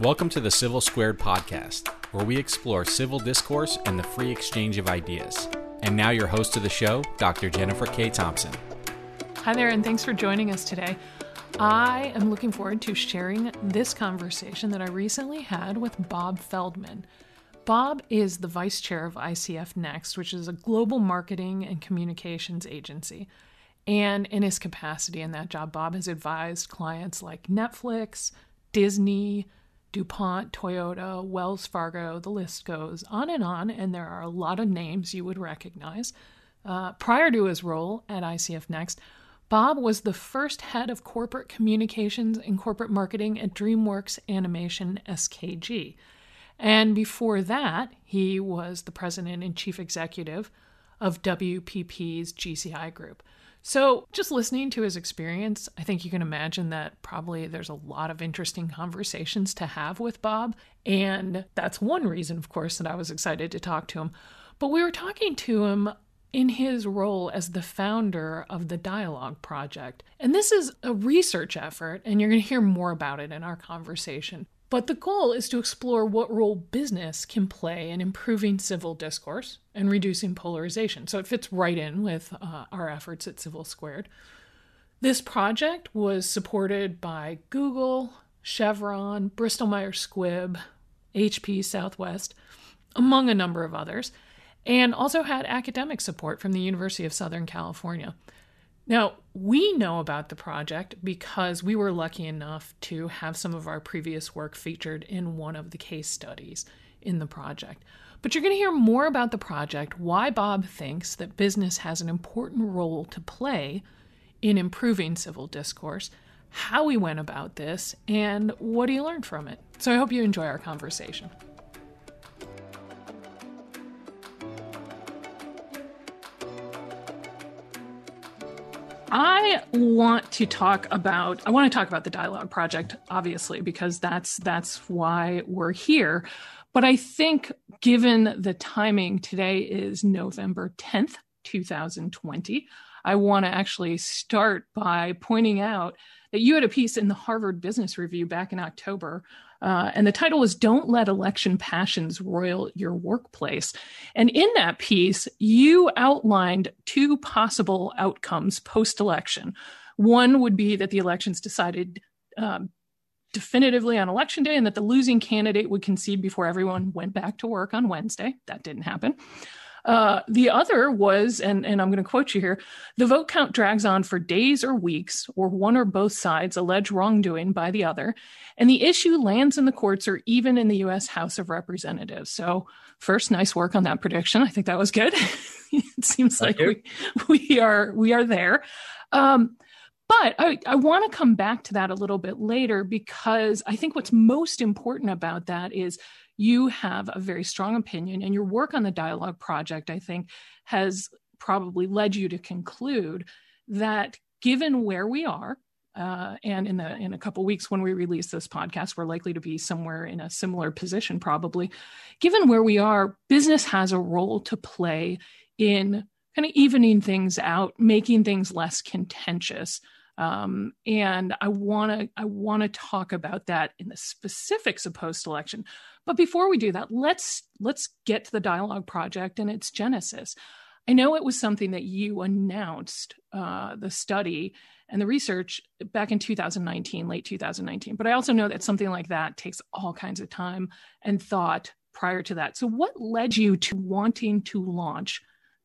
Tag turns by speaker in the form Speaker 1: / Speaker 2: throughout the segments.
Speaker 1: Welcome to the Civil Squared podcast, where we explore civil discourse and the free exchange of ideas. And now, your host of the show, Dr. Jennifer K. Thompson.
Speaker 2: Hi there, and thanks for joining us today. I am looking forward to sharing this conversation that I recently had with Bob Feldman. Bob is the vice chair of ICF Next, which is a global marketing and communications agency. And in his capacity in that job, Bob has advised clients like Netflix, Disney, DuPont, Toyota, Wells Fargo, the list goes on and on. And there are a lot of names you would recognize. Uh, prior to his role at ICF Next, Bob was the first head of corporate communications and corporate marketing at DreamWorks Animation SKG. And before that, he was the president and chief executive of WPP's GCI Group. So, just listening to his experience, I think you can imagine that probably there's a lot of interesting conversations to have with Bob. And that's one reason, of course, that I was excited to talk to him. But we were talking to him in his role as the founder of the Dialogue Project. And this is a research effort, and you're going to hear more about it in our conversation. But the goal is to explore what role business can play in improving civil discourse and reducing polarization. So it fits right in with uh, our efforts at Civil Squared. This project was supported by Google, Chevron, Bristol Myers Squibb, HP Southwest, among a number of others, and also had academic support from the University of Southern California. Now, we know about the project because we were lucky enough to have some of our previous work featured in one of the case studies in the project. But you're going to hear more about the project, why Bob thinks that business has an important role to play in improving civil discourse, how he went about this, and what he learned from it. So I hope you enjoy our conversation. I want to talk about I want to talk about the dialogue project obviously because that's that's why we're here. But I think given the timing today is November 10th, 2020, I want to actually start by pointing out that you had a piece in the Harvard Business Review back in October uh, and the title was Don't Let Election Passions Roil Your Workplace. And in that piece, you outlined two possible outcomes post election. One would be that the elections decided um, definitively on election day and that the losing candidate would concede before everyone went back to work on Wednesday. That didn't happen. Uh, the other was, and, and I'm going to quote you here the vote count drags on for days or weeks, or one or both sides allege wrongdoing by the other, and the issue lands in the courts or even in the U.S. House of Representatives. So, first, nice work on that prediction. I think that was good. it seems Thank like we, we are we are there. Um, but I, I want to come back to that a little bit later because I think what's most important about that is you have a very strong opinion, and your work on the dialogue project, I think, has probably led you to conclude that given where we are, uh, and in the in a couple weeks when we release this podcast, we're likely to be somewhere in a similar position, probably. Given where we are, business has a role to play in kind of evening things out, making things less contentious. Um, and I want to I want to talk about that in the specifics of post election. But before we do that, let's let's get to the dialogue project and its genesis. I know it was something that you announced uh, the study and the research back in 2019, late 2019. But I also know that something like that takes all kinds of time and thought prior to that. So, what led you to wanting to launch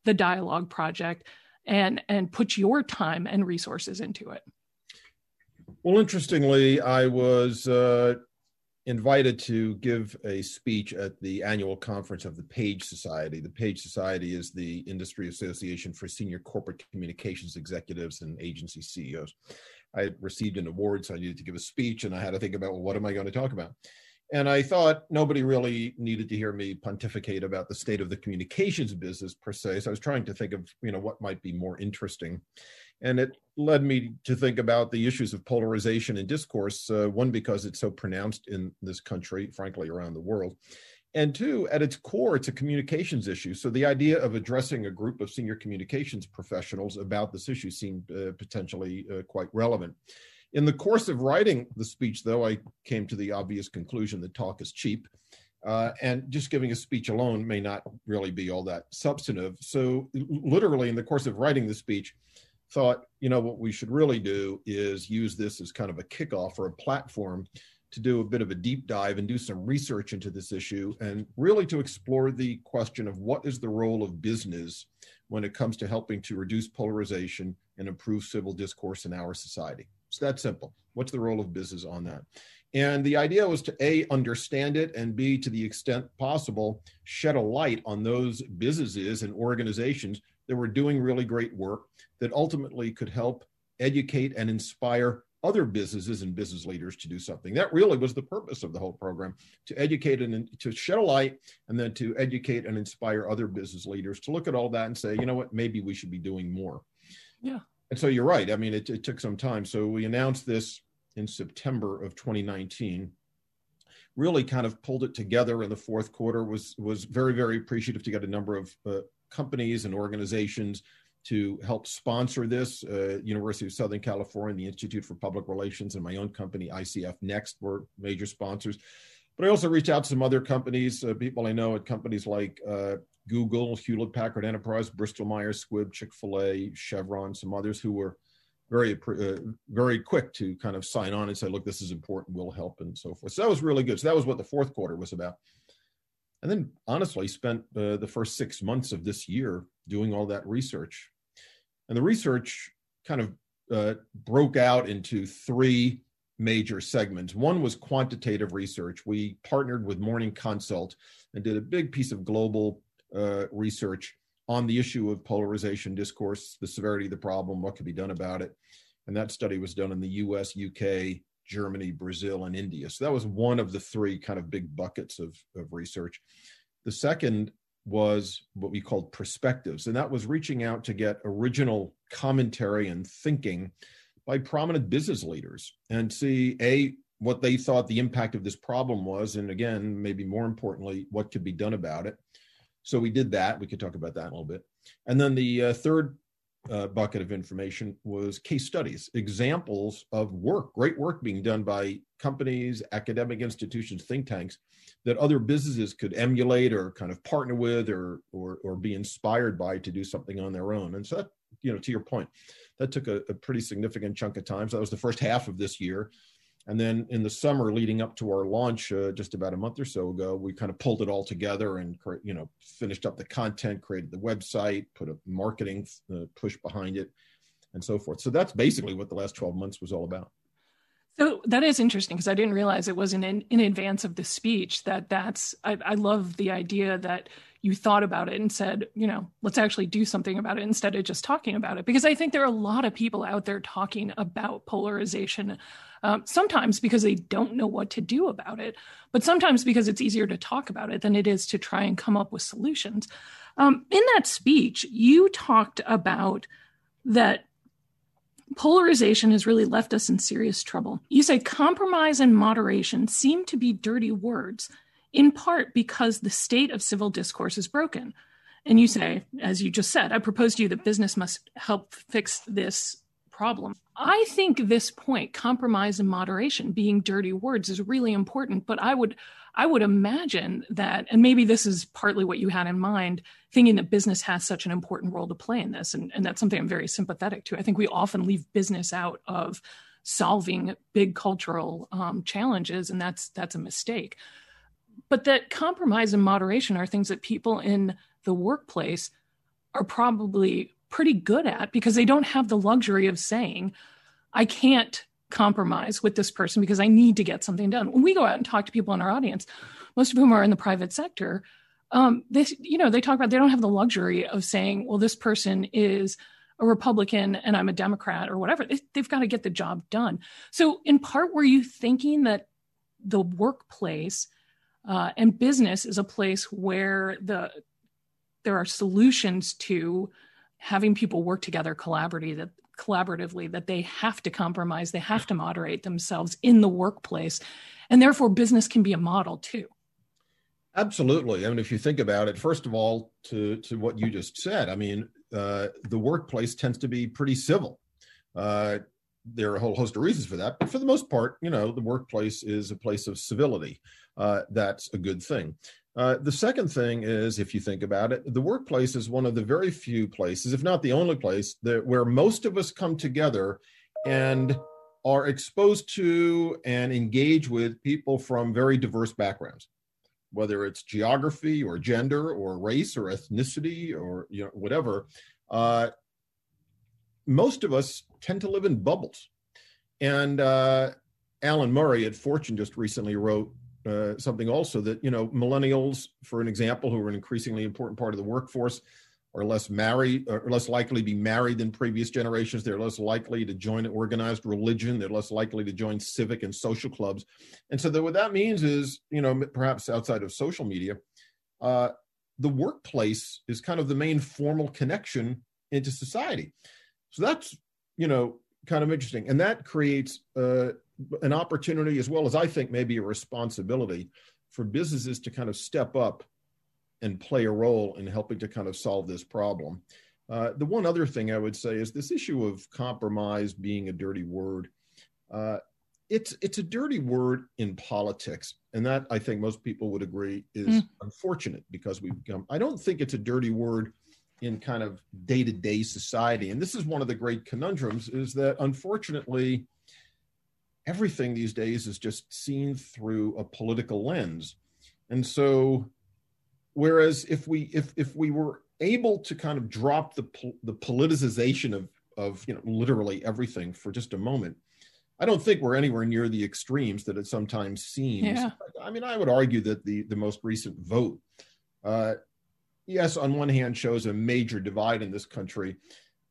Speaker 2: the dialogue project and and put your time and resources into it?
Speaker 3: Well, interestingly, I was uh, invited to give a speech at the annual conference of the Page Society. The Page Society is the industry association for senior corporate communications executives and agency CEOs. I received an award, so I needed to give a speech, and I had to think about well, what am I going to talk about? And I thought nobody really needed to hear me pontificate about the state of the communications business per se. So I was trying to think of, you know, what might be more interesting. And it led me to think about the issues of polarization and discourse. Uh, one, because it's so pronounced in this country, frankly, around the world. And two, at its core, it's a communications issue. So the idea of addressing a group of senior communications professionals about this issue seemed uh, potentially uh, quite relevant. In the course of writing the speech, though, I came to the obvious conclusion that talk is cheap. Uh, and just giving a speech alone may not really be all that substantive. So, literally, in the course of writing the speech, thought, you know, what we should really do is use this as kind of a kickoff or a platform to do a bit of a deep dive and do some research into this issue and really to explore the question of what is the role of business when it comes to helping to reduce polarization and improve civil discourse in our society. It's that simple. What's the role of business on that? And the idea was to A, understand it, and B, to the extent possible, shed a light on those businesses and organizations that were doing really great work that ultimately could help educate and inspire other businesses and business leaders to do something. That really was the purpose of the whole program to educate and to shed a light and then to educate and inspire other business leaders to look at all that and say, you know what, maybe we should be doing more.
Speaker 2: Yeah.
Speaker 3: And so you're right. I mean, it, it took some time. So we announced this in September of 2019 really kind of pulled it together in the fourth quarter was was very very appreciative to get a number of uh, companies and organizations to help sponsor this. Uh, University of Southern California, the Institute for Public Relations, and my own company, ICF Next, were major sponsors. But I also reached out to some other companies, uh, people I know at companies like uh, Google, Hewlett Packard Enterprise, Bristol Myers Squibb, Chick fil A, Chevron, some others who were very, uh, very quick to kind of sign on and say, look, this is important, we'll help, and so forth. So that was really good. So that was what the fourth quarter was about. And then honestly spent uh, the first six months of this year doing all that research. And the research kind of uh, broke out into three major segments. One was quantitative research. We partnered with morning consult and did a big piece of global uh, research on the issue of polarization discourse the severity of the problem what could be done about it and that study was done in the us uk Germany, Brazil, and India. So that was one of the three kind of big buckets of, of research. The second was what we called perspectives, and that was reaching out to get original commentary and thinking by prominent business leaders and see a what they thought the impact of this problem was, and again, maybe more importantly, what could be done about it. So we did that. We could talk about that a little bit. And then the uh, third uh, bucket of information was case studies, examples of work, great work being done by companies, academic institutions, think tanks that other businesses could emulate or kind of partner with or or, or be inspired by to do something on their own. And so that, you know, to your point, that took a, a pretty significant chunk of time. So that was the first half of this year. And then in the summer leading up to our launch, uh, just about a month or so ago, we kind of pulled it all together and you know finished up the content, created the website, put a marketing uh, push behind it, and so forth. So that's basically what the last twelve months was all about.
Speaker 2: So that is interesting because I didn't realize it was in in advance of the speech. That that's I, I love the idea that you thought about it and said, you know, let's actually do something about it instead of just talking about it. Because I think there are a lot of people out there talking about polarization, um, sometimes because they don't know what to do about it, but sometimes because it's easier to talk about it than it is to try and come up with solutions. Um, in that speech, you talked about that polarization has really left us in serious trouble. You say compromise and moderation seem to be dirty words in part because the state of civil discourse is broken. And you say, as you just said, I propose to you that business must help fix this problem. I think this point, compromise and moderation, being dirty words, is really important. But I would I would imagine that, and maybe this is partly what you had in mind, thinking that business has such an important role to play in this. And, and that's something I'm very sympathetic to. I think we often leave business out of solving big cultural um, challenges, and that's that's a mistake but that compromise and moderation are things that people in the workplace are probably pretty good at because they don't have the luxury of saying, I can't compromise with this person because I need to get something done. When we go out and talk to people in our audience, most of whom are in the private sector, um, they, you know, they talk about they don't have the luxury of saying, well, this person is a Republican and I'm a Democrat or whatever. They, they've got to get the job done. So, in part, were you thinking that the workplace uh, and business is a place where the there are solutions to having people work together collaboratively that collaboratively that they have to compromise they have to moderate themselves in the workplace and therefore business can be a model too.
Speaker 3: Absolutely. I mean if you think about it first of all to to what you just said i mean uh, the workplace tends to be pretty civil. Uh, there are a whole host of reasons for that, but for the most part, you know, the workplace is a place of civility. Uh, that's a good thing. Uh, the second thing is, if you think about it, the workplace is one of the very few places, if not the only place, that where most of us come together and are exposed to and engage with people from very diverse backgrounds, whether it's geography or gender or race or ethnicity or you know whatever. Uh, most of us tend to live in bubbles. And uh, Alan Murray at Fortune just recently wrote uh, something also that, you know, millennials, for an example, who are an increasingly important part of the workforce, are less married, are less likely to be married than previous generations. They're less likely to join an organized religion. They're less likely to join civic and social clubs. And so that what that means is, you know, perhaps outside of social media, uh, the workplace is kind of the main formal connection into society. So that's, you know, kind of interesting. And that creates uh, an opportunity, as well as I think maybe a responsibility for businesses to kind of step up and play a role in helping to kind of solve this problem. Uh, the one other thing I would say is this issue of compromise being a dirty word. Uh, it's it's a dirty word in politics, and that I think most people would agree is mm. unfortunate because we've become. I don't think it's a dirty word in kind of day-to-day society and this is one of the great conundrums is that unfortunately everything these days is just seen through a political lens and so whereas if we if if we were able to kind of drop the the politicization of of you know literally everything for just a moment I don't think we're anywhere near the extremes that it sometimes seems. Yeah. I mean, I would argue that the the most recent vote uh, yes, on one hand, shows a major divide in this country.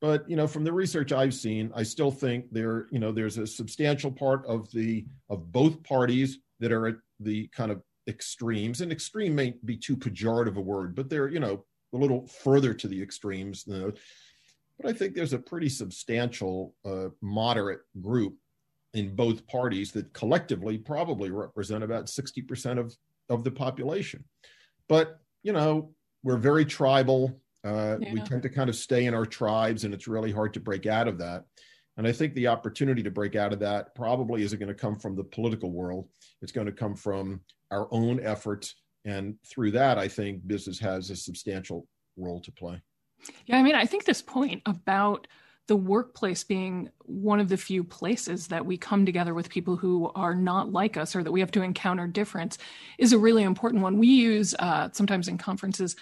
Speaker 3: But you know, from the research I've seen, I still think there, you know, there's a substantial part of the of both parties that are at the kind of extremes. And extreme may be too pejorative a word, but they're, you know, a little further to the extremes. But I think there's a pretty substantial uh, moderate group in both parties that collectively probably represent about 60% of, of the population. But, you know, we're very tribal. Uh, yeah. We tend to kind of stay in our tribes, and it's really hard to break out of that. And I think the opportunity to break out of that probably isn't going to come from the political world. It's going to come from our own efforts. And through that, I think business has a substantial role to play.
Speaker 2: Yeah, I mean, I think this point about the workplace being one of the few places that we come together with people who are not like us or that we have to encounter difference is a really important one. We use uh, sometimes in conferences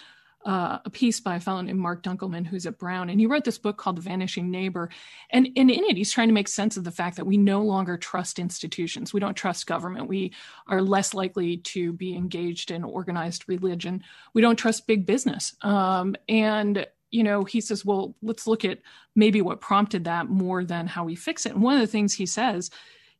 Speaker 2: uh, a piece by a fellow named Marc Dunkelman, who's at Brown, and he wrote this book called The Vanishing Neighbor. And, and in it, he's trying to make sense of the fact that we no longer trust institutions. We don't trust government. We are less likely to be engaged in organized religion. We don't trust big business. Um, and you know, he says, well, let's look at maybe what prompted that more than how we fix it. And one of the things he says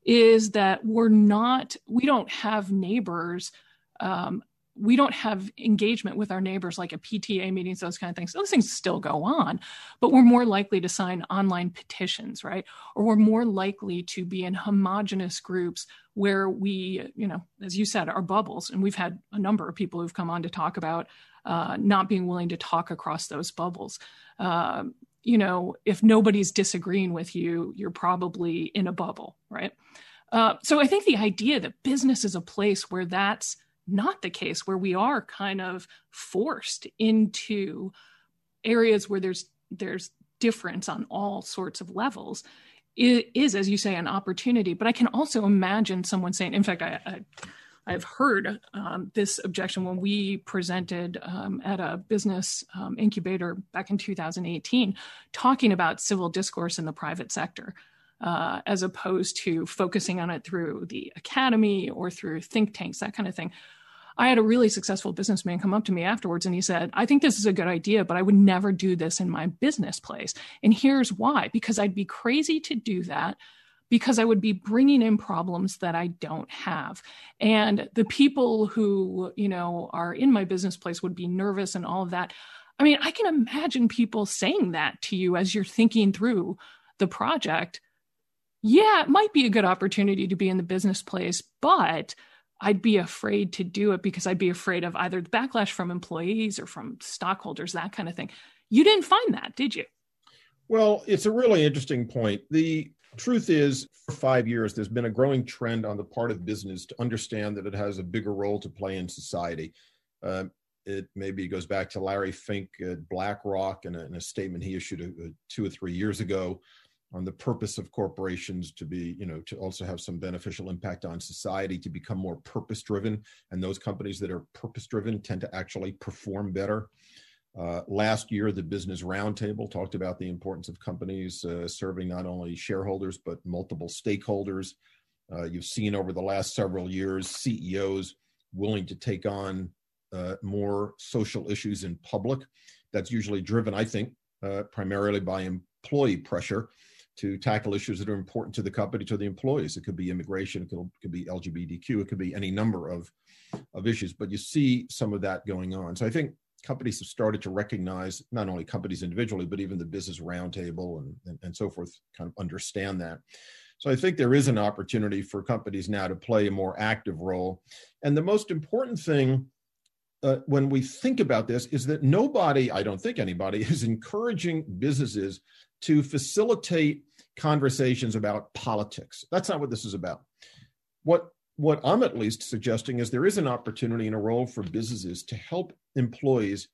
Speaker 2: is that we're not, we don't have neighbors um, we don't have engagement with our neighbors like a PTA meetings, those kind of things. Those things still go on, but we're more likely to sign online petitions, right? Or we're more likely to be in homogenous groups where we, you know, as you said, are bubbles. And we've had a number of people who've come on to talk about uh, not being willing to talk across those bubbles. Uh, you know, if nobody's disagreeing with you, you're probably in a bubble, right? Uh, so I think the idea that business is a place where that's not the case where we are kind of forced into areas where there's there's difference on all sorts of levels is, as you say an opportunity but i can also imagine someone saying in fact i, I have heard um, this objection when we presented um, at a business um, incubator back in 2018, talking about civil discourse in the private sector. Uh, as opposed to focusing on it through the academy or through think tanks, that kind of thing. I had a really successful businessman come up to me afterwards and he said, I think this is a good idea, but I would never do this in my business place. And here's why because I'd be crazy to do that because I would be bringing in problems that I don't have. And the people who, you know, are in my business place would be nervous and all of that. I mean, I can imagine people saying that to you as you're thinking through the project. Yeah, it might be a good opportunity to be in the business place, but I'd be afraid to do it because I'd be afraid of either the backlash from employees or from stockholders, that kind of thing. You didn't find that, did you?
Speaker 3: Well, it's a really interesting point. The truth is, for five years, there's been a growing trend on the part of business to understand that it has a bigger role to play in society. Uh, it maybe goes back to Larry Fink at BlackRock and a, statement he issued a, a two or three years ago on the purpose of corporations to be, you know, to also have some beneficial impact on society, to become more purpose driven. And those companies that are purpose driven tend to actually perform better. Uh, last year, the Business Roundtable talked about the importance of companies uh, serving not only shareholders, but multiple stakeholders. Uh, you've seen over the last several years CEOs willing to take on uh, more social issues in public. That's usually driven, I think, uh, primarily by employee pressure to tackle issues that are important to the company, to the employees. It could be immigration, it could, it could be LGBTQ, it could be any number of, of issues, but you see some of that going on. So I think companies have started to recognize, not only companies individually, but even the business roundtable and, and, and so forth, kind of understand that. So I think there is an opportunity for companies now to play a more active role. And the most important thing uh, when we think about this is that nobody, I don't think anybody, is encouraging businesses to facilitate conversations about politics. That's not what this is about. What what I'm at least suggesting is there is an opportunity and a role for businesses to help employees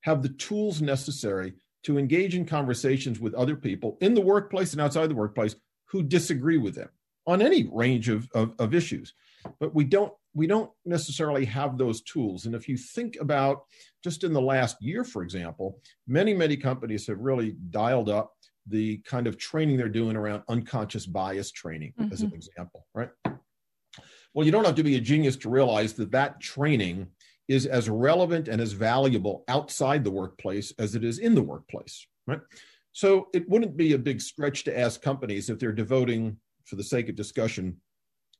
Speaker 3: have the tools necessary to engage in conversations with other people in the workplace and outside the workplace who disagree with them on any range of, of, of issues. But we don't we don't necessarily have those tools. And if you think about just in the last year, for example, many, many companies have really dialed up the kind of training they're doing around unconscious bias training, mm-hmm. as an mm-hmm. example, right? Well, you don't have to be a genius to realize that that training is as relevant and as valuable outside the workplace as it is in the workplace, right? So it wouldn't be a big stretch to ask companies if they're devoting, for the sake of discussion,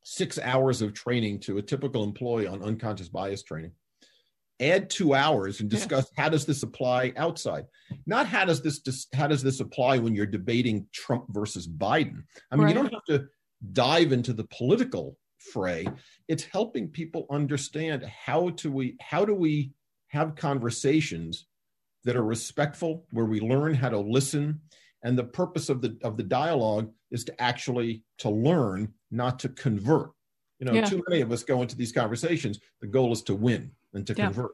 Speaker 3: six hours of training to a typical employee on unconscious bias training add two hours and discuss yeah. how does this apply outside not how does this how does this apply when you're debating trump versus biden i mean right. you don't have to dive into the political fray it's helping people understand how to we how do we have conversations that are respectful where we learn how to listen and the purpose of the of the dialogue is to actually to learn not to convert you know yeah. too many of us go into these conversations the goal is to win and to yeah. convert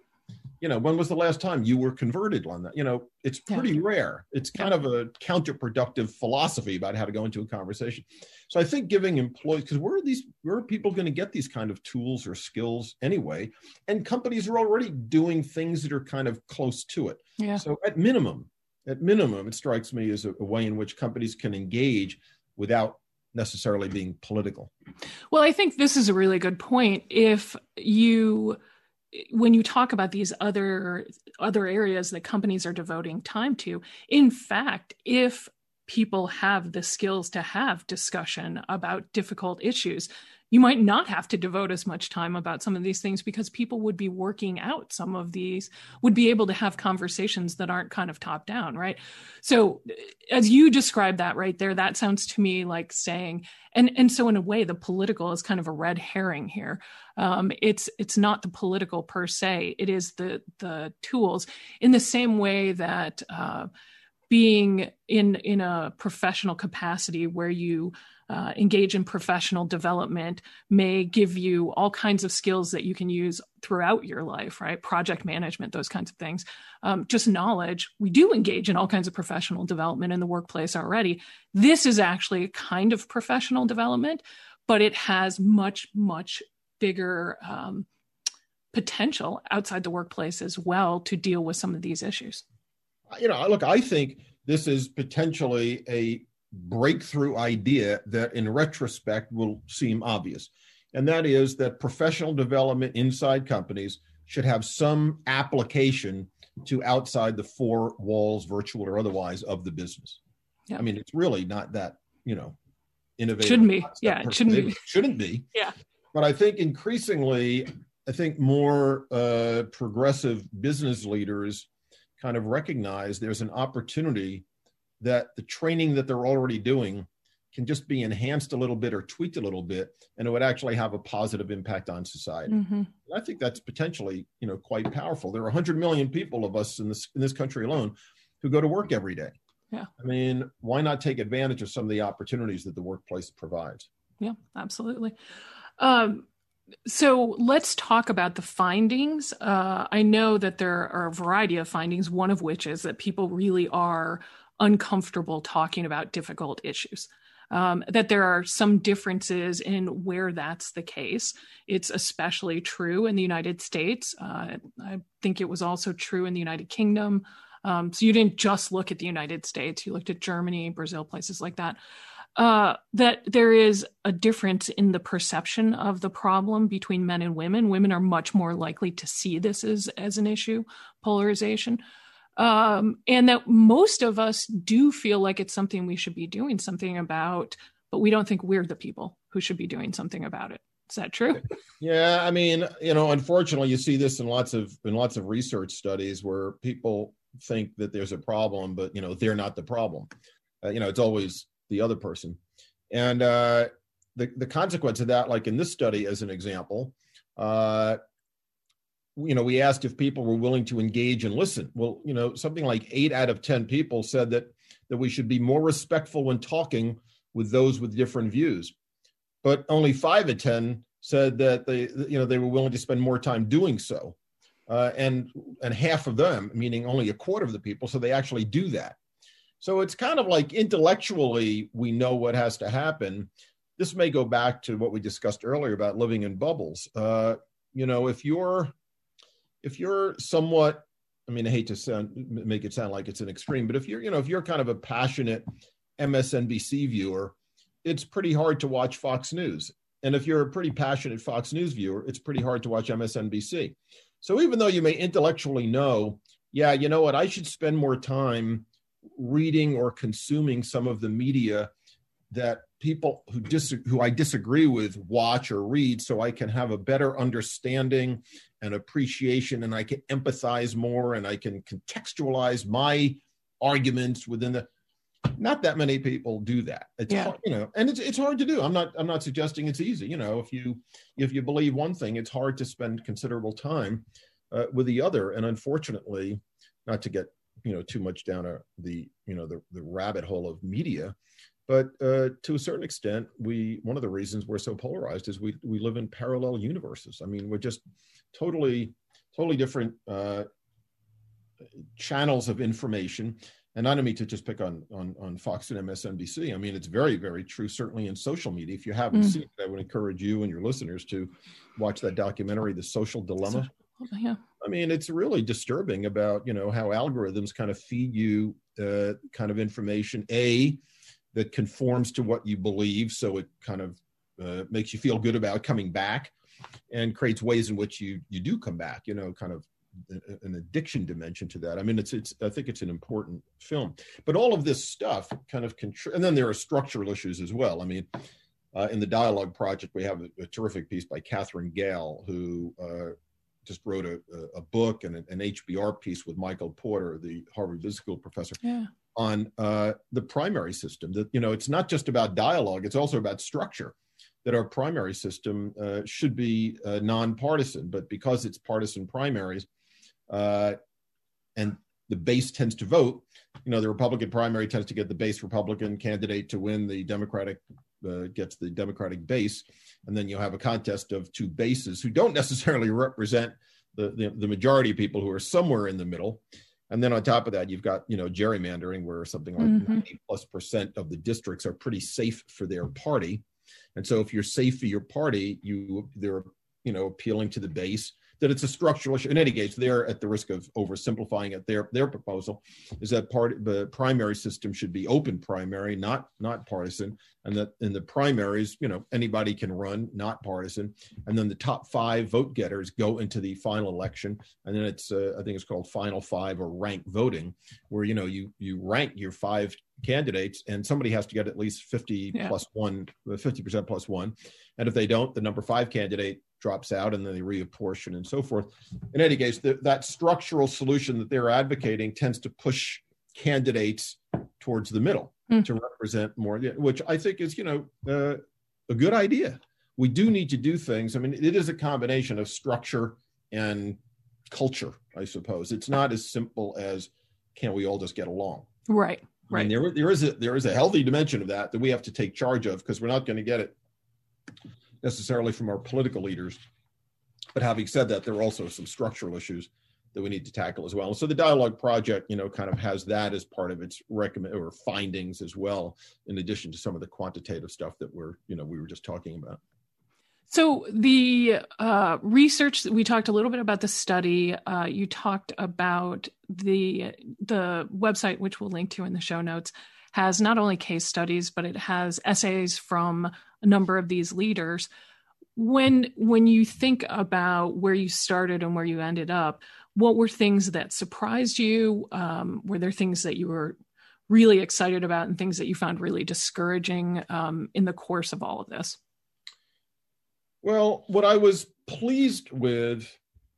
Speaker 3: you know when was the last time you were converted on that? You know it's pretty yeah. rare. It's kind of a counterproductive philosophy about how to go into a conversation. So i think giving employees because where are these where are people going to get these kind of tools or skills anyway? And companies are already doing things that are kind of close to it. Yeah. so at minimum at minimum it strikes me as a, a way in which companies can engage without necessarily being political.
Speaker 2: Well i think this is a really good point. If you when you talk about these other other areas that companies are devoting time to in fact if people have the skills to have discussion about difficult issues you might not have to devote as much time about some of these things because people would be working out some of these would be able to have conversations that aren't kind of top down right? So as you describe that right there that sounds to me like saying and and so in a way the political is kind of a red herring here. Um, it's it's not the political per se. It is the the tools. In the same way that uh, being in in a professional capacity where you uh, engage in professional development may give you all kinds of skills that you can use throughout your life, right? Project management, those kinds of things. Um, just knowledge. We do engage in all kinds of professional development in the workplace already. This is actually a kind of professional development, but it has much, much bigger um, potential outside the workplace as well to deal with some of these issues.
Speaker 3: You know, look, I think this is potentially a breakthrough idea that in retrospect will seem obvious. And that is that professional development inside companies should have some application to outside the four walls, virtual or otherwise, of the business. Yeah. I mean, it's really not that, you know, innovative.
Speaker 2: Shouldn't be. Yeah, it shouldn't be.
Speaker 3: Shouldn't be.
Speaker 2: Yeah.
Speaker 3: But I think increasingly, I think more uh, progressive business leaders kind of recognize there's an opportunity that the training that they're already doing can just be enhanced a little bit or tweaked a little bit and it would actually have a positive impact on society mm-hmm. i think that's potentially you know quite powerful there are 100 million people of us in this in this country alone who go to work every day
Speaker 2: Yeah.
Speaker 3: I mean, why not take advantage of some of the opportunities that the workplace provides?
Speaker 2: Yeah, absolutely. Um, so let's talk about the findings. Uh, I know that there are a variety of findings, one of which is that people really are uncomfortable talking about difficult issues. Um, that there are some differences in where that's the case. It's especially true in the United States. Uh, I think it was also true in the United Kingdom. Um, so you didn't just look at the United States, you looked at Germany, Brazil, places like that uh, that there is a difference in the perception of the problem between men and women. Women are much more likely to see this as, as an issue, polarization. Um, and that most of us do feel like it's something we should be doing something about, but we don't think we're the people who should be doing something about it. Is that true?
Speaker 3: Yeah, I mean, you know, unfortunately, you see this in lots of in lots of research studies where people think that there's a problem, but you know, they're not the problem. Uh, you know, it's always the other person. And uh, the, the consequence of that, like in this study as an example, uh, you know, we asked if people were willing to engage and listen. Well, you know, something like eight out of 10 people said that, that we should be more respectful when talking with those with different views. But only five of 10 said that they, you know, they were willing to spend more time doing so. Uh, and and half of them, meaning only a quarter of the people, so they actually do that. So it's kind of like intellectually, we know what has to happen. This may go back to what we discussed earlier about living in bubbles. Uh, you know, if you're if you're somewhat, I mean, I hate to sound make it sound like it's an extreme, but if you're, you know, if you're kind of a passionate MSNBC viewer, it's pretty hard to watch Fox News. And if you're a pretty passionate Fox News viewer, it's pretty hard to watch MSNBC. So even though you may intellectually know, yeah, you know what, I should spend more time reading or consuming some of the media that people who dis- who I disagree with watch or read so I can have a better understanding and appreciation and I can empathize more and I can contextualize my arguments within the not that many people do that. It's
Speaker 2: Yeah.
Speaker 3: hard, you know and it's it's hard to do. I'm not i'm not suggesting it's easy. You know if you if you believe one thing it's hard to spend considerable time uh, with the other. And unfortunately not to get you know too much down a, the you know the, the rabbit hole of media but uh, to a certain extent we one of the reasons we're so polarized is we we live in parallel universes i mean we're just totally totally different uh, channels of information and I don't mean to just pick on on on Fox and MSNBC. I mean, it's very very true. Certainly in social media. If you haven't
Speaker 2: Mm.
Speaker 3: seen it, I would encourage you and your listeners to watch that documentary, "The Social Dilemma."
Speaker 2: yeah.
Speaker 3: I mean, it's really disturbing about you know how algorithms kind of feed you uh, kind of information a that conforms to what you believe, so it kind of uh, makes you feel good about coming back, and creates ways in which you you do come back. You know, kind of an addiction dimension to that. I mean, it's it's I think it's an important film, but all of this stuff kind of contr- and then there are structural issues as well. I mean. Uh, in the dialogue project, we have a, a terrific piece by Katherine Gehl, who uh, just wrote a, a- a book and an, an HBR piece with Michael Porter, the Harvard Business School professor,
Speaker 2: Yeah.
Speaker 3: On uh, the primary system. That you know, it's not just about dialogue; it's also about structure. That our primary system uh, should be uh, nonpartisan, but because it's partisan primaries, uh, and the base tends to vote. You know, the Republican primary tends to get the base Republican candidate to win. The Democratic uh, gets the Democratic base, and then you have a contest of two bases who don't necessarily represent the, the, the majority of people who are somewhere in the middle. And then on top of that, you've got you know gerrymandering, where something like
Speaker 2: Mhm.
Speaker 3: 90 plus percent of the districts are pretty safe for their party. And so, if you're safe for your party, you they're you know appealing to the base that it's a structural issue. In any case, they're at the risk of oversimplifying it. Their their proposal is that part the primary system should be open primary, not not partisan, and that in the primaries, you know, anybody can run, not partisan, and then the top five vote getters go into the final election, and then it's uh, I think it's called final five or rank voting, where you know you you rank your five candidates and somebody has to get at least 50
Speaker 2: Yeah.
Speaker 3: plus one 50% plus one and if they don't the number five candidate drops out and then they reapportion and so forth in any case the, that structural solution that they're advocating tends to push candidates towards the middle
Speaker 2: Hmm.
Speaker 3: to represent more which i think is you know uh, a good idea we do need to do things i mean it is a combination of structure and culture i suppose it's not as simple as can we all just get along
Speaker 2: Right.
Speaker 3: Right. I mean, there, there is a there is a healthy dimension of that that we have to take charge of because we're not going to get it necessarily from our political leaders. But having said that, there are also some structural issues that we need to tackle as well. So the dialogue project, you know, kind of has that as part of its recommend or findings as well, in addition to some of the quantitative stuff that we're, you know, we were just talking about.
Speaker 2: So the uh, research we talked a little bit about the study. Uh, you talked about the the website, which we'll link to in the show notes, has not only case studies but it has essays from a number of these leaders. When when you think about where you started and where you ended up, what were things that surprised you? Um, were there things that you were really excited about and things that you found really discouraging um, in the course of all of this?
Speaker 3: Well, what I was pleased with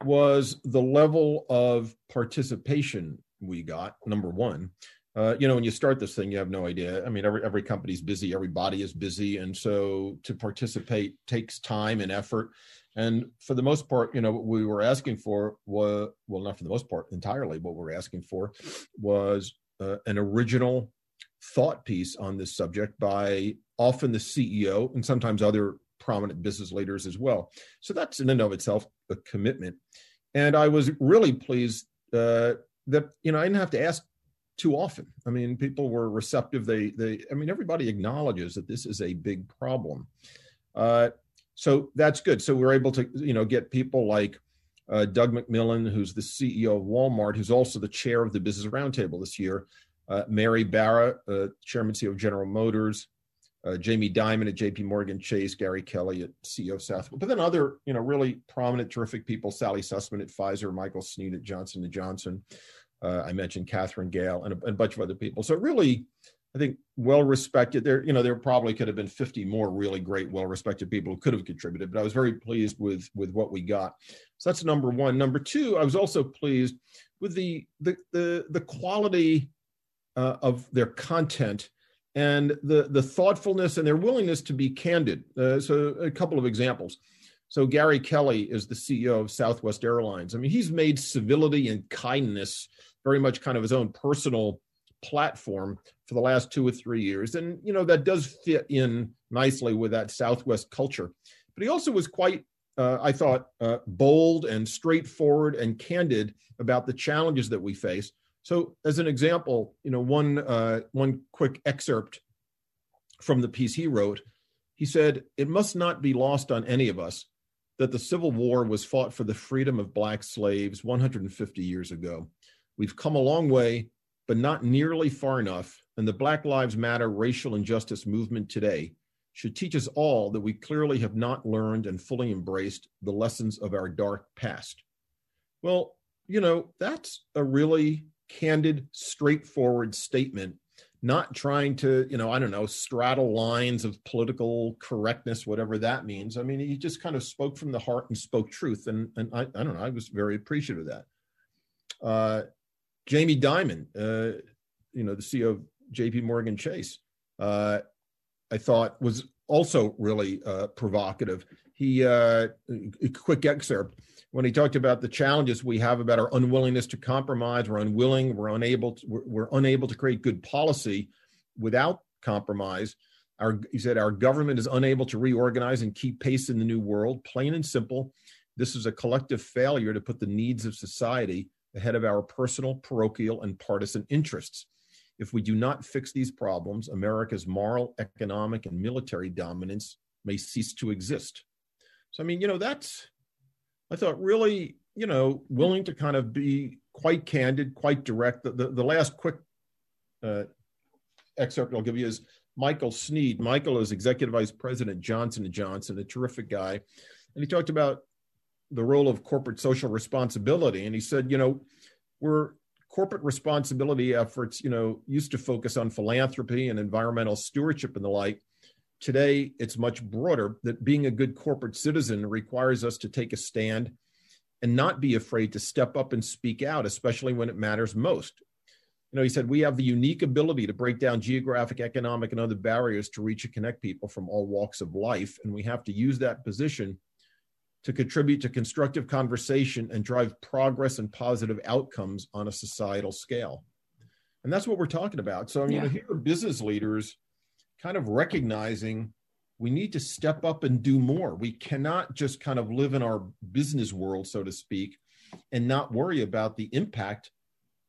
Speaker 3: was the level of participation we got, number one. Uh, you know, when you start this thing, you have no idea. I mean, every every company's busy, everybody is busy, and so to participate takes time and effort. And for the most part, you know, what we were asking for was well, not for the most part, entirely. What we we're asking for was uh, an original thought piece on this subject by often the CEO and sometimes other prominent business leaders as well. So that's in and of itself a commitment. And I was really pleased uh, that you know I didn't have to ask too often. I mean, people were receptive. They they I mean, everybody acknowledges that this is a big problem. Uh, so that's good. So we're able to you know get people like uh, Doug McMillon, who's the CEO of Walmart, who's also the chair of the Business Roundtable this year. Uh, Mary Barra, uh, chairman CEO of General Motors, uh, Jamie Dimon at JP Morgan Chase, Gary Kelly at CEO of South, but then other, you know, really prominent, terrific people, Sally Susman at Pfizer, Michael Sneed at Johnson & Johnson. Uh, I mentioned Katherine Gehl and a, and a, bunch of other people. So really, I think well respected. There, you know, there probably could have been 50 more really great, well respected people who could have contributed, but I was very pleased with with what we got. So that's number one. Number two, I was also pleased with the the the, the quality uh, of their content and the the thoughtfulness and their willingness to be candid. Uh, so a couple of examples. So Gary Kelly is the CEO of Southwest Airlines. I mean, he's made civility and kindness very much kind of his own personal platform for the last two or three years, and you know that does fit in nicely with that Southwest culture. But he also was quite, uh, I thought, uh, bold and straightforward and candid about the challenges that we face so, as an example, you know, one uh, one quick excerpt from the piece he wrote. He said, "It must not be lost on any of us that the Civil War was fought for the freedom of black slaves 150 years ago. We've come a long way, but not nearly far enough. And the Black Lives Matter racial injustice movement today should teach us all that we clearly have not learned and fully embraced the lessons of our dark past." Well, you know, that's a really candid, straightforward statement, not trying to, you know, I don't know, straddle lines of political correctness, whatever that means. I mean, he just kind of spoke from the heart and spoke truth. And, and I, I don't know, I was very appreciative of that. Uh, Jamie Dimon, uh, you know, the CEO of JP Morgan Chase, uh, I thought was also really uh, provocative. He, uh, a quick excerpt when he talked about the challenges we have about our unwillingness to compromise, we're unwilling, we're unable, to, we're, we're unable to create good policy without compromise. Our, he said our government is unable to reorganize and keep pace in the new world. Plain and simple, this is a collective failure to put the needs of society ahead of our personal, parochial, and partisan interests. If we do not fix these problems, America's moral, economic, and military dominance may cease to exist. So, I mean, you know, that's I thought really, you know, willing to kind of be quite candid, quite direct. The, the, the last quick uh, excerpt I'll give you is Michael Sneed. Michael is executive vice president Johnson & Johnson, a terrific guy. And he talked about the role of corporate social responsibility. And he said, you know, we're corporate responsibility efforts, you know, used to focus on philanthropy and environmental stewardship and the like. Today, it's much broader that being a good corporate citizen requires us to take a stand and not be afraid to step up and speak out, especially when it matters most. You know, he said, we have the unique ability to break down geographic, economic, and other barriers to reach and connect people from all walks of life. And we have to use that position to contribute to constructive conversation and drive progress and positive outcomes on a societal scale. And that's what we're talking about. So, I mean, yeah. here are business leaders kind of recognizing we need to step up and do more. We cannot just kind of live in our business world, so to speak, and not worry about the impact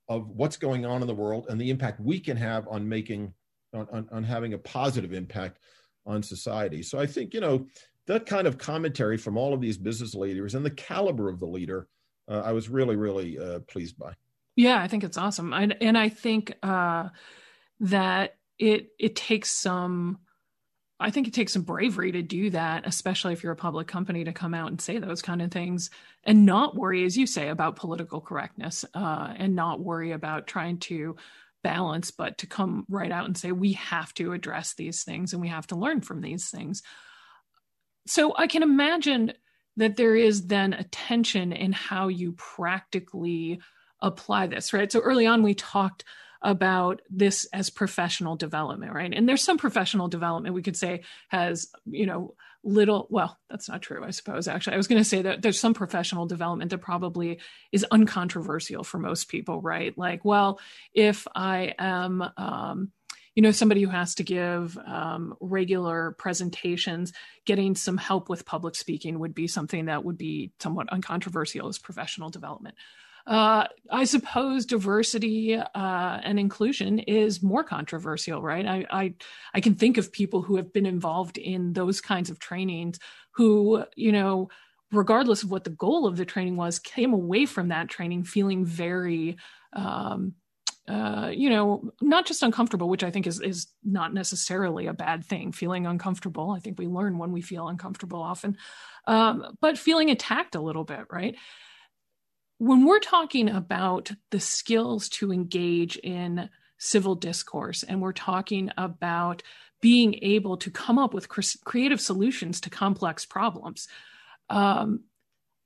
Speaker 3: of what's going on in the world and the impact we can have on making on, on, on having a positive impact on society. So I think, you know, that kind of commentary from all of these business leaders and the caliber of the leader, uh, I was really, really uh, pleased by.
Speaker 2: Yeah, I think it's awesome. I, and I think uh, that it it takes some I think it takes some bravery to do that, especially if you're a public company to come out and say those kind of things and not worry, as you say, about political correctness uh, and not worry about trying to balance, but to come right out and say, we have to address these things and we have to learn from these things. So I can imagine that there is then a tension in how you practically apply this, right? So early on, we talked about this as professional development, right? And there's some professional development we could say has, you know, little, well, that's not true, I suppose, actually. I was going to say that there's some professional development that probably is uncontroversial for most people, right? Like, well, if I am, um, you know somebody who has to give um, regular presentations getting some help with public speaking would be something that would be somewhat uncontroversial as professional development uh, I suppose diversity uh, and inclusion is more controversial, right? I, I I can think of people who have been involved in those kinds of trainings who, you know, regardless of what the goal of the training was, came away from that training feeling very um, uh, you know, not just uncomfortable, which I think is is not necessarily a bad thing. Feeling uncomfortable, I think we learn when we feel uncomfortable often, um, but feeling attacked a little bit, right? when we're talking about the skills to engage in civil discourse and we're talking about being able to come up with creative solutions to complex problems um,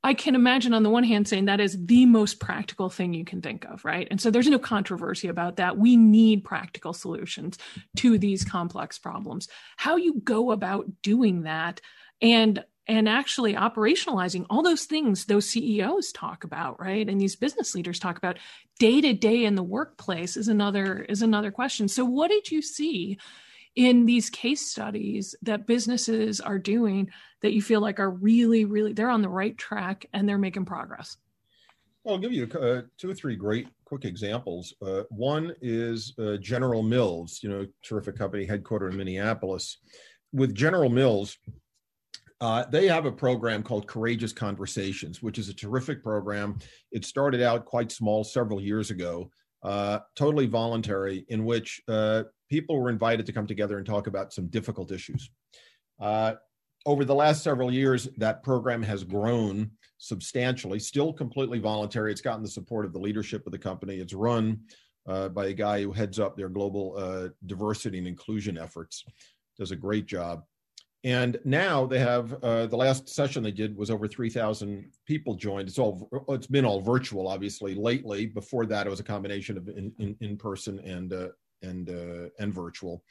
Speaker 2: i can imagine on the one hand saying that is the most practical thing you can think of right and so there's no controversy about that we need practical solutions to these complex problems how you go about doing that and and actually operationalizing all those things those CEOs talk about, right? And these business leaders talk about day to day in the workplace is another is another question. So what did you see in these case studies that businesses are doing that you feel like are really really they're on the right track and they're making progress?
Speaker 3: I'll give you uh, two or three great quick examples. Uh, one is uh, General Mills, you know, terrific company headquartered in Minneapolis. With General Mills, uh, they have a program called Courageous Conversations, which is a terrific program. It started out quite small several years ago, uh, totally voluntary, in which uh, people were invited to come together and talk about some difficult issues. Uh, over the last several years, that program has grown substantially, still completely voluntary. It's gotten the support of the leadership of the company. It's run uh, by a guy who heads up their global uh, diversity and inclusion efforts, does a great job. And now they have uh, the last session they did was over 3,000 people joined. It's all it's been all virtual, obviously. Lately, before that, it was a combination of in in, in person and uh, and uh, and virtual.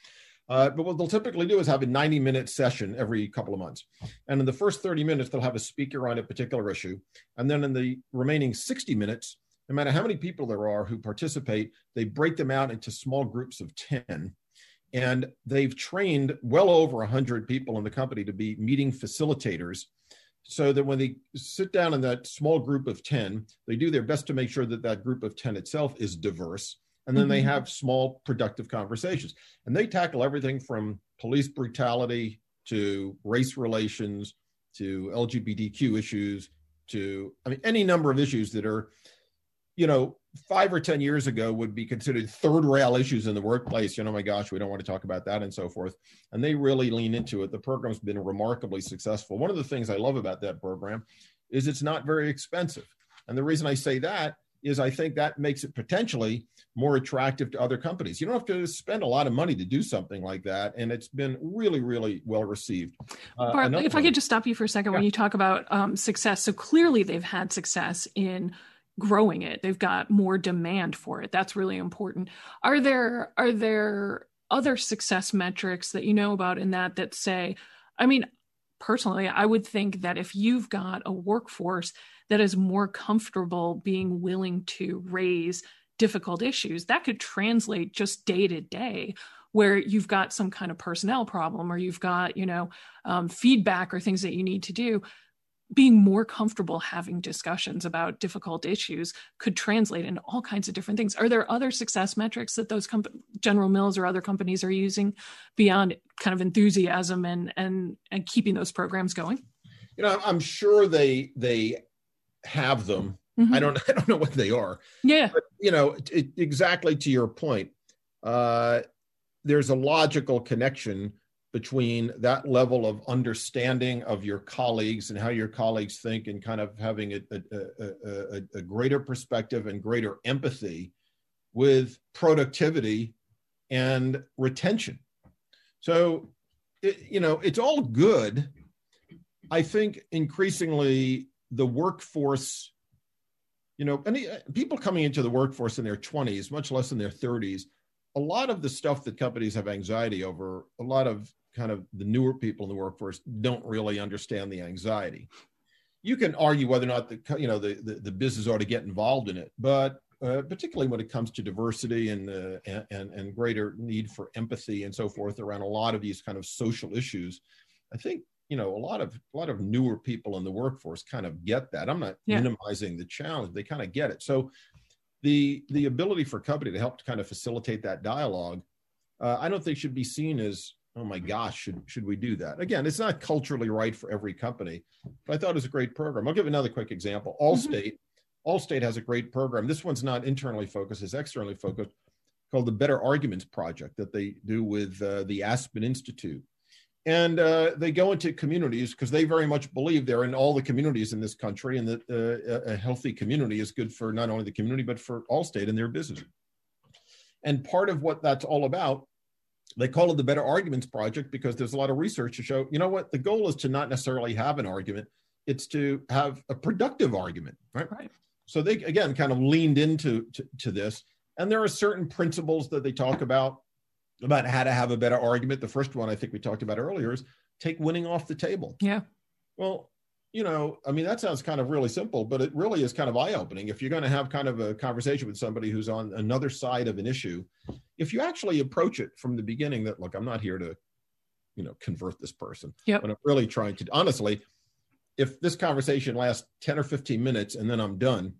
Speaker 3: Uh, but what they'll typically do is have a 90 minute session every couple of months. And in the first 30 minutes, they'll have a speaker on a particular issue. And then in the remaining 60 minutes, no matter how many people there are who participate, they break them out into small groups of 10 and they've trained well over 100 people in the company to be meeting facilitators so that when they sit down in that small group of 10 they do their best to make sure that that group of 10 itself is diverse and then mm-hmm. they have small productive conversations. And they tackle everything from police brutality to race relations to lgbtq issues to i mean any number of issues that are you know five or ten years ago would be considered third rail issues in the workplace. You know my gosh we don't want to talk about that and so forth. And they really lean into it. The program's been remarkably successful. One of the things i love about that program is it's not very expensive. And the reason i say that is i think that makes it potentially more attractive to other companies. You don't have to spend a lot of money to do something like that and it's been really really well received.
Speaker 2: Uh, Bart, if i could just stop you for a second yeah. when you talk about um, success. So clearly they've had success in growing it. They've got more demand for it. That's really important. Are there are there other success metrics that you know about in that that say i mean personally i would think that if you've got a workforce that is more comfortable being willing to raise difficult issues that could translate just day to day where you've got some kind of personnel problem or you've got you know um, feedback or things that you need to do being more comfortable having discussions about difficult issues could translate into all kinds of different things. Are there other success metrics that those comp- General Mills or other companies are using beyond kind of enthusiasm and and and keeping those programs going?
Speaker 3: You know, I'm sure they they have them. Mm-hmm. I don't I don't know what they are.
Speaker 2: Yeah.
Speaker 3: But, you know, it, exactly to your point. Uh, there's a logical connection between that level of understanding of your colleagues and how your colleagues think and kind of having a, a, a, a greater perspective and greater empathy with productivity and retention. So, it, you know, it's all good. I think increasingly the workforce, you know, any people coming into the workforce in their 20s, much less in their 30s, a lot of the stuff that companies have anxiety over, a lot of kind of the newer people in the workforce don't really understand the anxiety. You can argue whether or not the you know the the, the business ought to get involved in it, but uh, particularly when it comes to diversity and, uh, and and greater need for empathy and so forth around a lot of these kind of social issues, I think you know a lot of a lot of newer people in the workforce kind of get that. I'm not yeah. minimizing the challenge; they kind of get it. So the the ability for company to help to kind of facilitate that dialogue, uh, I don't think should be seen as oh my gosh, should should we do that? Again, it's not culturally right for every company, but I thought it was a great program. I'll give another quick example. Mm-hmm. Allstate, mm-hmm. Allstate has a great program. This one's not internally focused; it's externally focused, called the Better Arguments Project that they do with uh, the Aspen Institute. And uh, they go into communities because they very much believe they're in all the communities in this country, and that uh, a healthy community is good for not only the community but for Allstate and their business. And part of what that's all about they call it the Better Arguments Project because there's a lot of research to show, you know what, the goal is to not necessarily have an argument, it's to have a productive argument, right?
Speaker 2: Right.
Speaker 3: So they again kind of leaned into to, to this, and there are certain principles that they talk about about how to have a better argument. The first one I think we talked about earlier is take winning off the table.
Speaker 2: Yeah.
Speaker 3: Well, you know, I mean, that sounds kind of really simple, but it really is kind of eye opening. If you're going to have kind of a conversation with somebody who's on another side of an issue, if you actually approach it from the beginning that, look, I'm not here to, you know, convert this person.
Speaker 2: Yeah.
Speaker 3: But I'm really trying to, honestly, if this conversation lasts 10 or 15 minutes and then I'm done,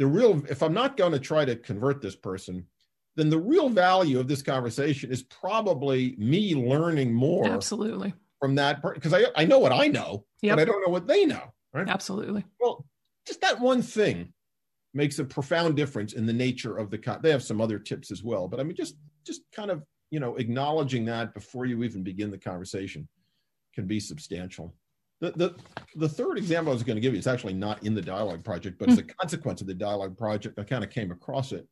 Speaker 3: the real, if I'm not going to try to convert this person, then the real value of this conversation is probably me learning more.
Speaker 2: Absolutely
Speaker 3: from that part. because I, I know what I know, yep. but I don't know what they know. Right?
Speaker 2: Absolutely.
Speaker 3: Well, just that one thing makes a profound difference in the nature of the con- they have some other tips as well but i mean just just kind of you know acknowledging that before you even begin the conversation can be substantial the the, the third example i was going to give you is actually not in the dialogue project but mm. it's a consequence of the dialogue project i kind of came across it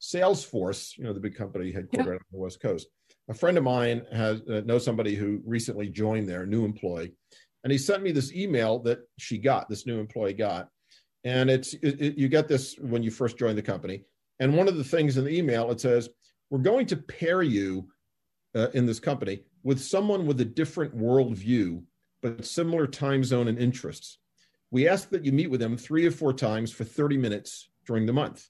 Speaker 3: salesforce you know the big company headquartered yeah. on the west coast a friend of mine has uh, knows somebody who recently joined there, new employee, and he sent me this email that she got, this new employee got, and it's it, it, you get this when you first join the company, and one of the things in the email it says we're going to pair you uh, in this company with someone with a different worldview but similar time zone and interests. We ask that you meet with them three or four times for 30 minutes during the month.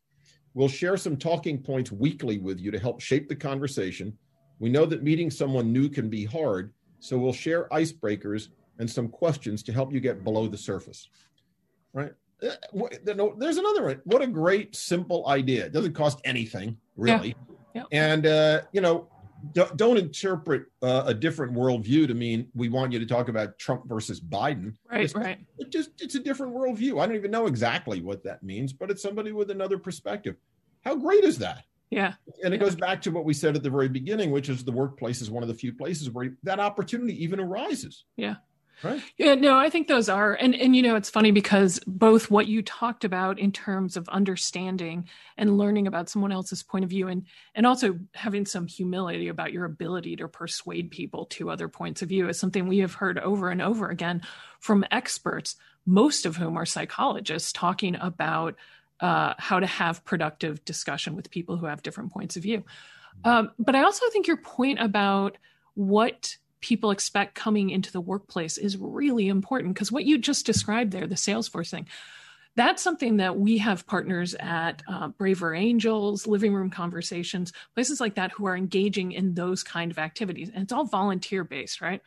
Speaker 3: We'll share some talking points weekly with you to help shape the conversation we know that meeting someone new can be hard, so we'll share icebreakers and some questions to help you get below the surface. Right? Uh, there's another one. What a great, simple idea. It doesn't cost anything, really. Yeah. Yeah. And, uh, you know, don't interpret uh, a different worldview to mean we want you to talk about Trump versus Biden.
Speaker 2: Right,
Speaker 3: it's,
Speaker 2: right.
Speaker 3: It just it's a different worldview. I don't even know exactly what that means, but it's somebody with another perspective. How great is that?
Speaker 2: Yeah.
Speaker 3: And it
Speaker 2: yeah.
Speaker 3: goes back to what we said at the very beginning, which is the workplace is one of the few places where that opportunity even arises.
Speaker 2: Yeah.
Speaker 3: Right.
Speaker 2: Yeah, no, I think those are and and you know it's funny because both what you talked about in terms of understanding and learning about someone else's point of view and and also having some humility about your ability to persuade people to other points of view is something we have heard over and over again from experts most of whom are psychologists talking about uh, how to have productive discussion with people who have different points of view. Um, but I also think your point about what people expect coming into the workplace is really important because what you just described there, the Salesforce thing, that's something that we have partners at uh, Braver Angels, Living Room Conversations, places like that who are engaging in those kind of activities. And it's all volunteer based, right?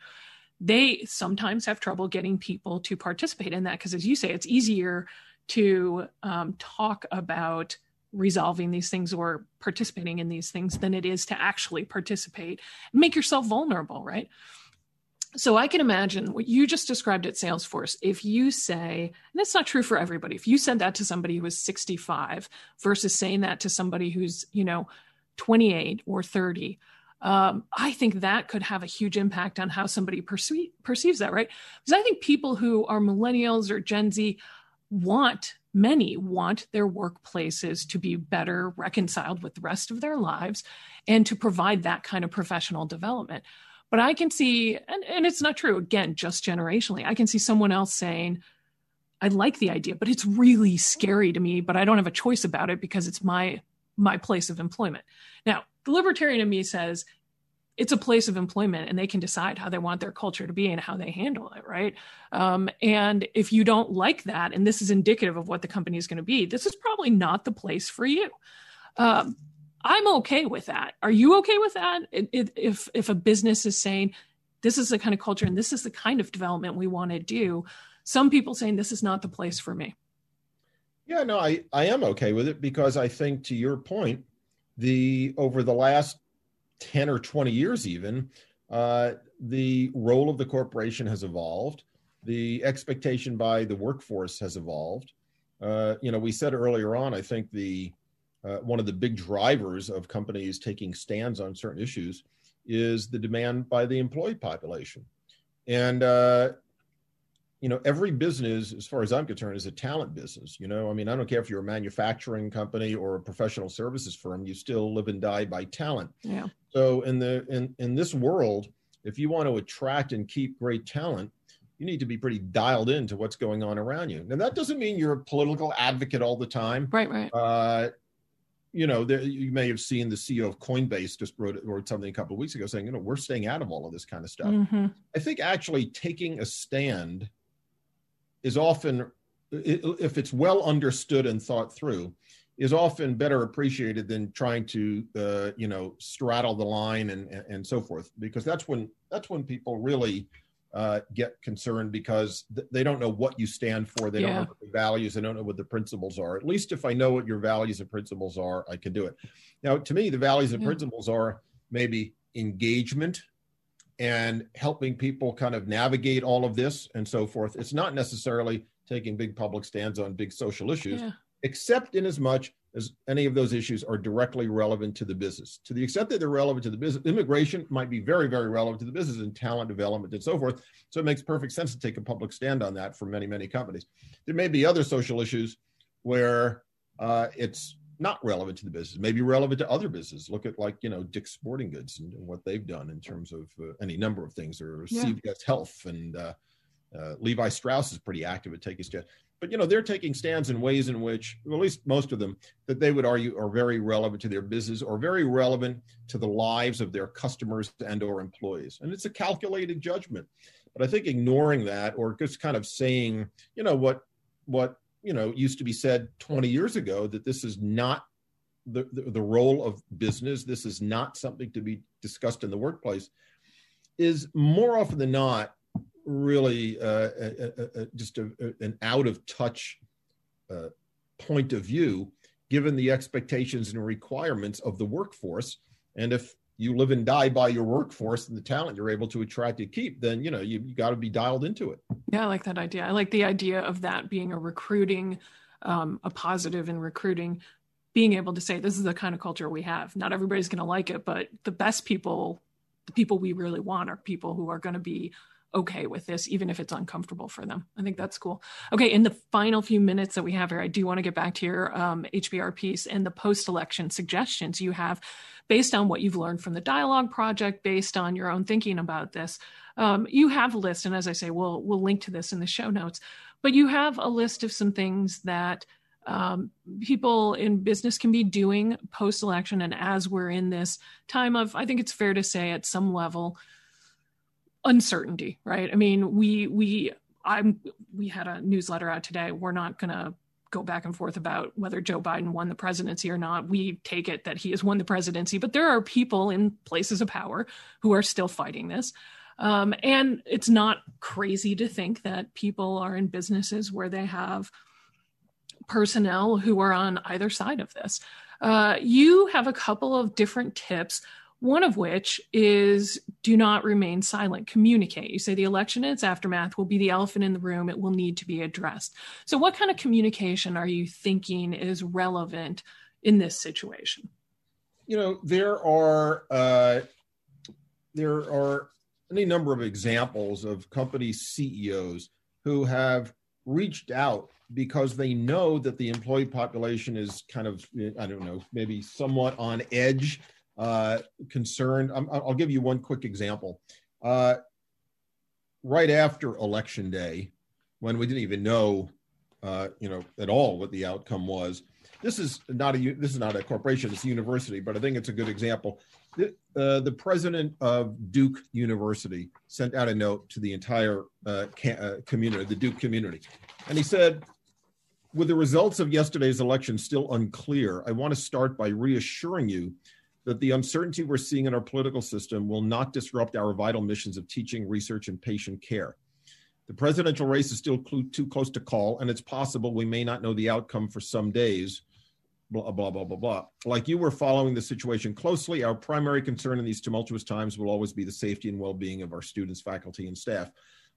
Speaker 2: They sometimes have trouble getting people to participate in that because, as you say, it's easier to um, talk about resolving these things or participating in these things than it is to actually participate. Make yourself vulnerable, right? So I can imagine what you just described at Salesforce. If you say, and it's not true for everybody, if you said that to somebody who is 65 versus saying that to somebody who's, you know, 28 or 30, um, I think that could have a huge impact on how somebody perce- perceives that, right? Because I think people who are millennials or Gen Z want, many want their workplaces to be better reconciled with the rest of their lives and to provide that kind of professional development. But I can see, and, and it's not true, again, just generationally, I can see someone else saying, I like the idea, but it's really scary to me, but I don't have a choice about it because it's my my place of employment. Now, the libertarian in me says it's a place of employment and they can decide how they want their culture to be and how they handle it, right? Um, and if you don't like that, and this is indicative of what the company is going to be, this is probably not the place for you. Um, I'm okay with that. Are you okay with that? if if a business is saying this is the kind of culture and this is the kind of development we want to do, some people saying this is not the place for me.
Speaker 3: Yeah, no, I I am okay with it because I think to your point, the over the last 10 or 20 years even, uh, the role of the corporation has evolved. The expectation by the workforce has evolved. Uh, you know, we said earlier on, I think the uh, one of the big drivers of companies taking stands on certain issues is the demand by the employee population. And, uh, you know, every business, as far as I'm concerned, is a talent business. You know, I mean, I don't care if you're a manufacturing company or a professional services firm, you still live and die by talent.
Speaker 2: Yeah.
Speaker 3: So in the in, in this world, if you want to attract and keep great talent, you need to be pretty dialed into what's going on around you. And that doesn't mean you're a political advocate all the time.
Speaker 2: Right, right.
Speaker 3: Uh, you know, there, you may have seen the CEO of Coinbase just wrote, wrote something a couple of weeks ago saying, you know, we're staying out of all of this kind of stuff. Mm-hmm. I think actually taking a stand is often, if it's well understood and thought through, is often better appreciated than trying to, uh, you know, straddle the line and, and, so forth, because that's when that's when people really uh, get concerned because th- they don't know what you stand for. They yeah. don't know what the values. They don't know what the principles are. At least if I know what your values and principles are, I can do it. Now, to me, the values and yeah. principles are maybe engagement and helping people kind of navigate all of this and so forth. It's not necessarily taking big public stands on big social issues, yeah. except in as much as any of those issues are directly relevant to the business. To the extent that they're relevant to the business, immigration might be very, very relevant to the business and talent development and so forth. So it makes perfect sense to take a public stand on that for many, many companies. There may be other social issues where uh, it's not relevant to the business, maybe relevant to other businesses. Look at like, you know, Dick's Sporting Goods and, and what they've done in terms of uh, any number of things or yeah. CVS Health and uh, uh, Levi Strauss is pretty active at taking steps but you know they're taking stands in ways in which well, at least most of them that they would argue are very relevant to their business or very relevant to the lives of their customers and or employees and it's a calculated judgment but i think ignoring that or just kind of saying you know what what you know used to be said 20 years ago that this is not the, the, the role of business this is not something to be discussed in the workplace is more often than not really uh, a, a, just a, an out of touch uh, point of view, given the expectations and requirements of the workforce. And if you live and die by your workforce and the talent you're able to attract and keep, then you know you, you got to be dialed into it.
Speaker 2: Yeah, I like that idea. I like the idea of that being a recruiting, um, a positive in recruiting, being able to say this is the kind of culture we have. Not everybody's going to like it, but the best people, the people we really want, are people who are going to be okay with this, even if it's uncomfortable for them. I think that's cool. Okay, in the final few minutes that we have here, I do want to get back to your um, HBR piece and the post election suggestions you have based on what you've learned from the dialogue project, based on your own thinking about this. Um, you have a list, and as I say, we'll we'll link to this in the show notes. But you have a list of some things that um, people in business can be doing post election, and as we're in this time of, I think it's fair to say, at some level, uncertainty, right? I mean, we we I'm we had a newsletter out today. We're not going to go back and forth about whether Joe Biden won the presidency or not. We take it that he has won the presidency, but there are people in places of power who are still fighting this. Um, and it's not crazy to think that people are in businesses where they have personnel who are on either side of this. Uh, you have a couple of different tips one of which is do not remain silent, communicate. You say the election and its aftermath will be the elephant in the room, it will need to be addressed. So, what kind of communication are you thinking is relevant in this situation?
Speaker 3: You know, there are uh, there are any number of examples of company CEOs who have reached out because they know that the employee population is kind of I don't know maybe somewhat on edge uh, concerned. i will give you one quick example. Uh, right after election day, when we didn't even know, uh, you know, at all what the outcome was. This is not a this is not a corporation; it's a university, but I think it's a good example. The, uh, the president of Duke University sent out a note to the entire uh, ca- uh, community, the Duke community, and he said, "With the results of yesterday's election still unclear, I want to start by reassuring you that the uncertainty we're seeing in our political system will not disrupt our vital missions of teaching, research, and patient care. The presidential race is still cl- too close to call, and it's possible we may not know the outcome for some days. Blah, blah, blah, blah, blah. Like you were following the situation closely, our primary concern in these tumultuous times will always be the safety and well being of our students, faculty, and staff.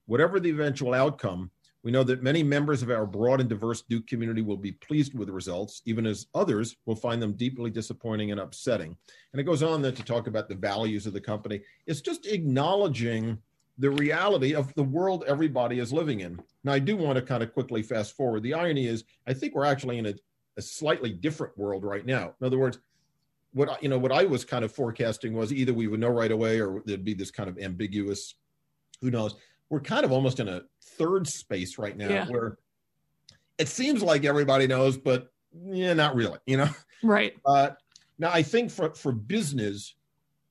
Speaker 3: Whatever the eventual outcome, we know that many members of our broad and diverse Duke community will be pleased with the results, even as others will find them deeply disappointing and upsetting. And it goes on then to talk about the values of the company. It's just acknowledging the reality of the world everybody is living in. Now, I do want to kind of quickly fast forward. The irony is, I think we're actually in a, a slightly different world right now. In other words, what you know, what I was kind of forecasting was either we would know right away, or there'd be this kind of ambiguous, who knows we're kind of almost in a third space right now yeah. where it seems like everybody knows, but yeah, not really, you know?
Speaker 2: Right.
Speaker 3: Uh, now, I think for, for business,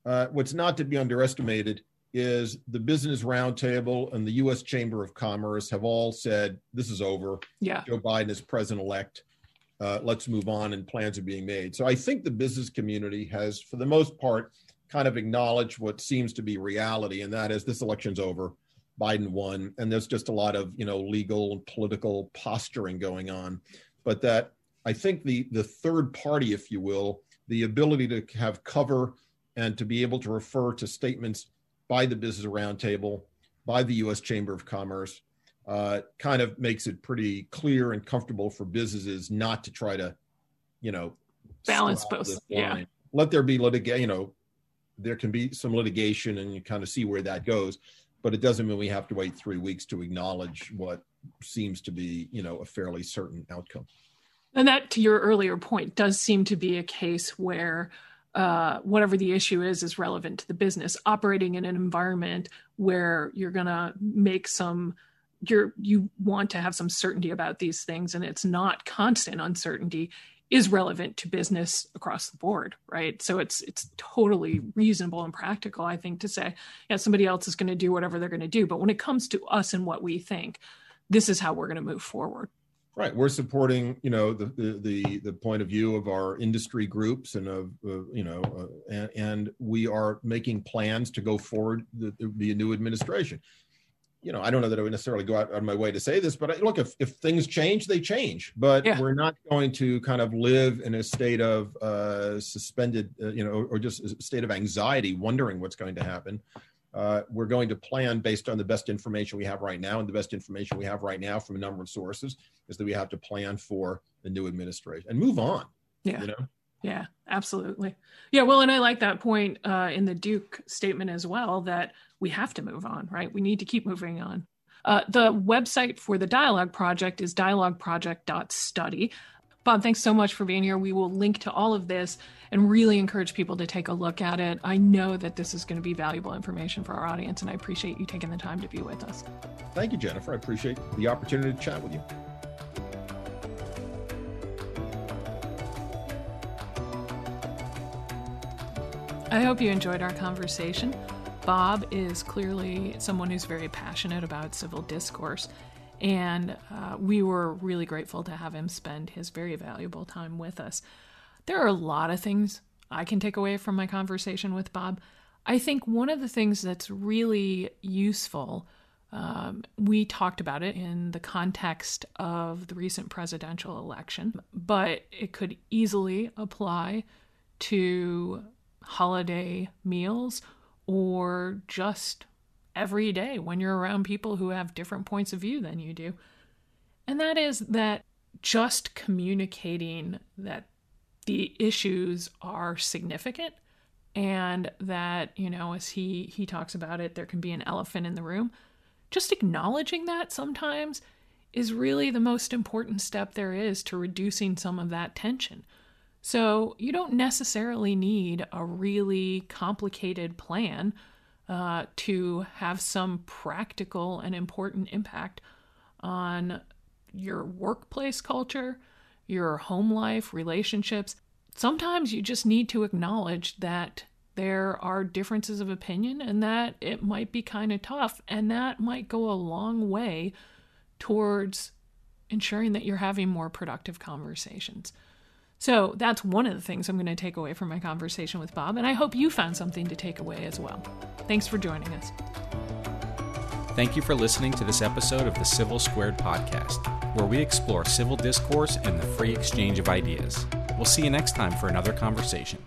Speaker 3: uh, what's not to be underestimated is the Business Roundtable and the U.S. Chamber of Commerce have all said this is over.
Speaker 2: Yeah.
Speaker 3: Joe Biden is president elect. Uh, let's move on, and plans are being made. So I think the business community has, for the most part, kind of acknowledged what seems to be reality, and that is this election's over. Biden won, and there's just a lot of you know legal and political posturing going on. But that I think the the third party, if you will, the ability to have cover and to be able to refer to statements by the Business Roundtable, by the U.S. Chamber of Commerce, uh, kind of makes it pretty clear and comfortable for businesses not to try to, you know,
Speaker 2: balance both. Yeah.
Speaker 3: Let there be litigation. You know, there can be some litigation, and you kind of see where that goes but it doesn't mean we have to wait three weeks to acknowledge what seems to be, you know, a fairly certain outcome.
Speaker 2: And that, to your earlier point, does seem to be a case where uh, whatever the issue is is relevant to the business. Operating in an environment where you're going to make some, you're you want to have some certainty about these things, and it's not constant uncertainty is relevant to business across the board right? So it's it's totally reasonable and practical i think to say yeah somebody else is going to do whatever they're going to do. But when it comes to us and what we think this is how we're going to move forward.
Speaker 3: Right. We're supporting you know the the the, the point of view of our industry groups and of uh, you know uh, and, and, we are making plans to go forward the, the new administration you know, I don't know that I would necessarily go out on my way to say this, but I, look, if, if things change, they change. But yeah. we're not going to kind of live in a state of uh, suspended, uh, you know, or just a state of anxiety, wondering what's going to happen. Uh, we're going to plan based on the best information we have right now, and the best information we have right now from a number of sources is that we have to plan for the new administration and move on.
Speaker 2: Yeah. You know? Yeah, absolutely. Yeah, well, and I like that point uh, in the Duke statement as well that we have to move on, right? We need to keep moving on. Uh, the website for the Dialogue Project is dialogueproject.study. Bob, thanks so much for being here. We will link to all of this and really encourage people to take a look at it. I know that this is going to be valuable information for our audience, and I appreciate you taking the time to be with us.
Speaker 3: Thank you, Jennifer. I appreciate the opportunity to chat with you.
Speaker 2: I hope you enjoyed our conversation. Bob is clearly someone who's very passionate about civil discourse. And uh, we were really grateful to have him spend his very valuable time with us. There are a lot of things I can take away from my conversation with Bob. I think one of the things that's really useful, um, we talked about it in the context of the recent presidential election, but it could easily apply to holiday meals or just every day when you're around people who have different points of view than you do. And that is that just communicating that the issues are significant and that, you know, as he he talks about it, there can be an elephant in the room. Just acknowledging that sometimes is really the most important step there is to reducing some of that tension. So, you don't necessarily need a really complicated plan uh, to have some practical and important impact on your workplace culture, your home life, relationships. Sometimes you just need to acknowledge that there are differences of opinion and that it might be kind of tough, and that might go a long way towards ensuring that you're having more productive conversations. So that's one of the things I'm going to take away from my conversation with Bob, and I hope you found something to take away as well. Thanks for joining us.
Speaker 1: Thank you for listening to this episode of the Civil Squared podcast, where we explore civil discourse and the free exchange of ideas. We'll see you next time for another conversation.